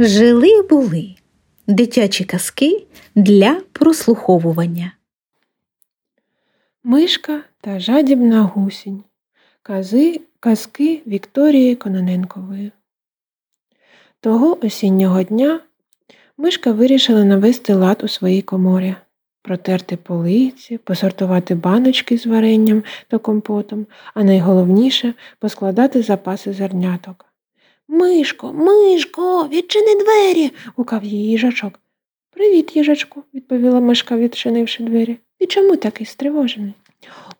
Жили були дитячі казки для прослуховування. Мишка та жадібна гусінь. Кази, казки Вікторії Кононенкової. Того осіннього дня мишка вирішила навести лад у своїй коморі, протерти полиці, посортувати баночки з варенням та компотом, а найголовніше поскладати запаси зерняток. Мишко, мишко, відчини двері, гукав її їжачок. Привіт, їжачку, відповіла мишка, відчинивши двері. І чому такий стривожений?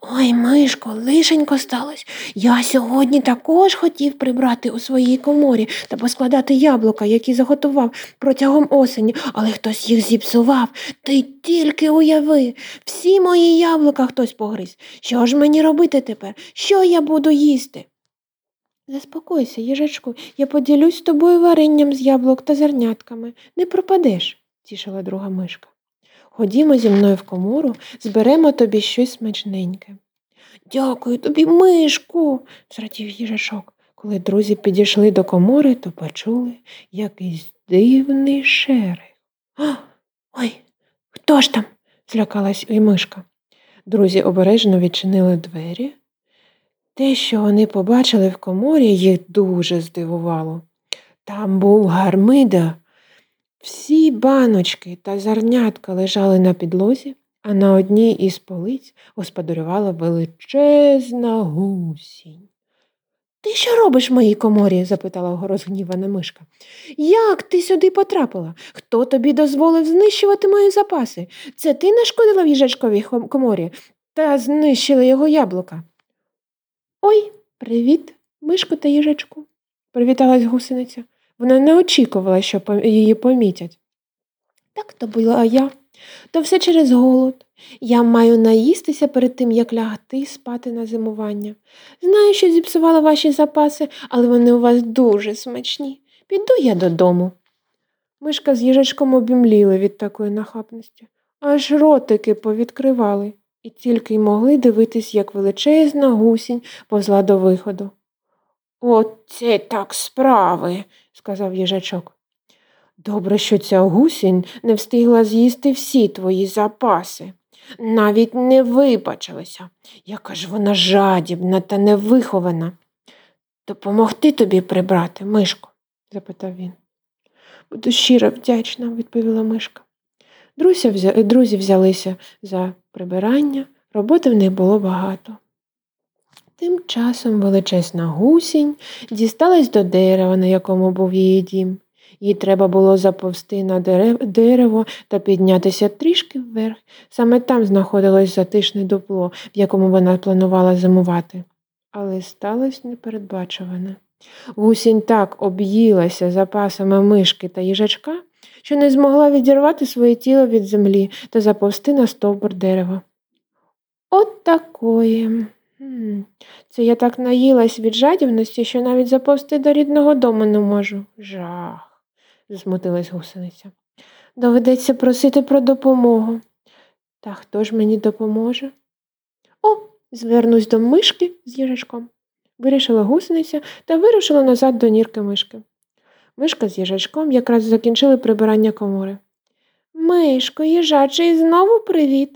Ой, Мишко, лишенько сталося. Я сьогодні також хотів прибрати у своїй коморі та поскладати яблука, які заготував протягом осені, але хтось їх зіпсував. Ти тільки уяви, всі мої яблука хтось погриз. Що ж мені робити тепер? Що я буду їсти? Заспокойся, їжачку, я поділюсь з тобою варенням з яблук та зернятками. Не пропадеш, тішила друга мишка. Ходімо зі мною в комору, зберемо тобі щось смачненьке. Дякую тобі, мишку, зрадів їжачок. Коли друзі підійшли до комори, то почули якийсь дивний шерих. Ой, хто ж там? злякалась і мишка. Друзі обережно відчинили двері. Те, що вони побачили в коморі, їх дуже здивувало. Там був гармида. Всі баночки та зернятка лежали на підлозі, а на одній із полиць господарювала величезна гусінь. Ти що робиш в моїй коморі? запитала розгнівана мишка. Як ти сюди потрапила? Хто тобі дозволив знищувати мої запаси? Це ти нашкодила в їжачковій коморі та знищила його яблука. Ой, привіт, мишко та їжачку, привіталась гусениця. Вона не очікувала, що її помітять. Так то була я, то все через голод. Я маю наїстися перед тим, як лягти спати на зимування. Знаю, що зіпсувала ваші запаси, але вони у вас дуже смачні. Піду я додому. Мишка з їжачком обімліли від такої нахабності, аж ротики повідкривали і тільки й могли дивитись, як величезна гусінь повзла до виходу. Оце так справи, сказав їжачок. Добре, що ця гусінь не встигла з'їсти всі твої запаси. Навіть не вибачилася, яка ж вона жадібна та невихована. Допомогти тобі прибрати, Мишко? запитав він. Буду щиро вдячна, відповіла Мишка. Друзі взялися за прибирання, роботи в них було багато. Тим часом величезна гусінь дісталась до дерева, на якому був її дім. Їй треба було заповзти на дерево та піднятися трішки вверх. Саме там знаходилось затишне дупло, в якому вона планувала зимувати. Але сталося непередбачуване. Гусінь так об'їлася запасами мишки та їжачка, що не змогла відірвати своє тіло від землі та заповзти на стовбур дерева. От такої. Це я так наїлась від жадібності, що навіть заповзти до рідного дому не можу. Жах, засмутилась гусениця. Доведеться просити про допомогу. Та хто ж мені допоможе? О, звернусь до мишки з їжачком. Вирішила гусениця та вирушила назад до нірки мишки. Мишка з їжачком якраз закінчили прибирання комори. Мишко, їжаче, і знову привіт.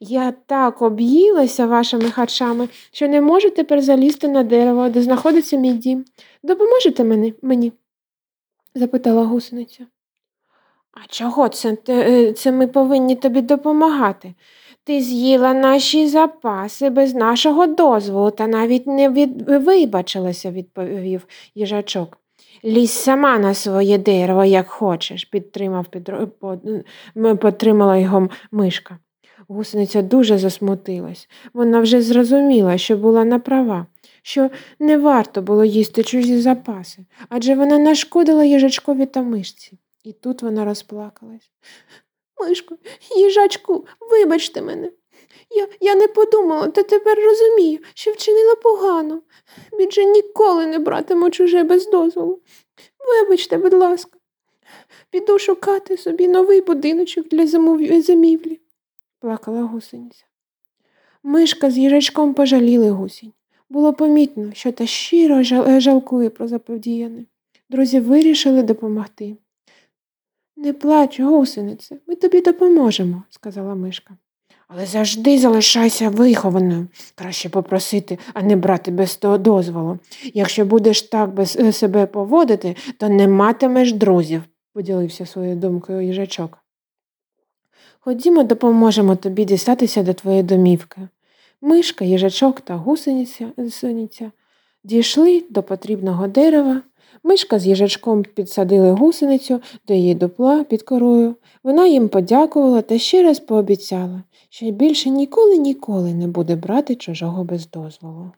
Я так об'їлася вашими харчами, що не можу тепер залізти на дерево, де знаходиться мій дім. Допоможете мені? мені? запитала гусениця. А чого це, е, це ми повинні тобі допомагати? Ти з'їла наші запаси без нашого дозволу та навіть не від... вибачилася, відповів їжачок. Лізь сама на своє дерево, як хочеш, підтримав, підтримала його мишка. Гусениця дуже засмутилась. Вона вже зрозуміла, що була на права, що не варто було їсти чужі запаси, адже вона нашкодила їжачкові та мишці. І тут вона розплакалась. Мишко, їжачку, вибачте мене. Я я не подумала, та тепер розумію, що вчинила погано. Більше ніколи не братиму чуже без дозволу. Вибачте, будь ласка, піду шукати собі новий будиночок для зимівлі плакала гусениця. Мишка з їжачком пожаліли гусінь. Було помітно, що та щиро жалкує про заподіяне. Друзі вирішили допомогти. Не плач, гусенице, ми тобі допоможемо, сказала мишка. Але завжди залишайся вихованою. Краще попросити, а не брати без того дозволу. Якщо будеш так без е, себе поводити, то не матимеш друзів, поділився своєю думкою їжачок. Ходімо, допоможемо тобі дістатися до твоєї домівки. Мишка, їжачок та гусениця дійшли до потрібного дерева. Мишка з їжачком підсадили гусеницю до її дупла під корою. Вона їм подякувала та ще раз пообіцяла, що більше ніколи ніколи не буде брати чужого без дозволу.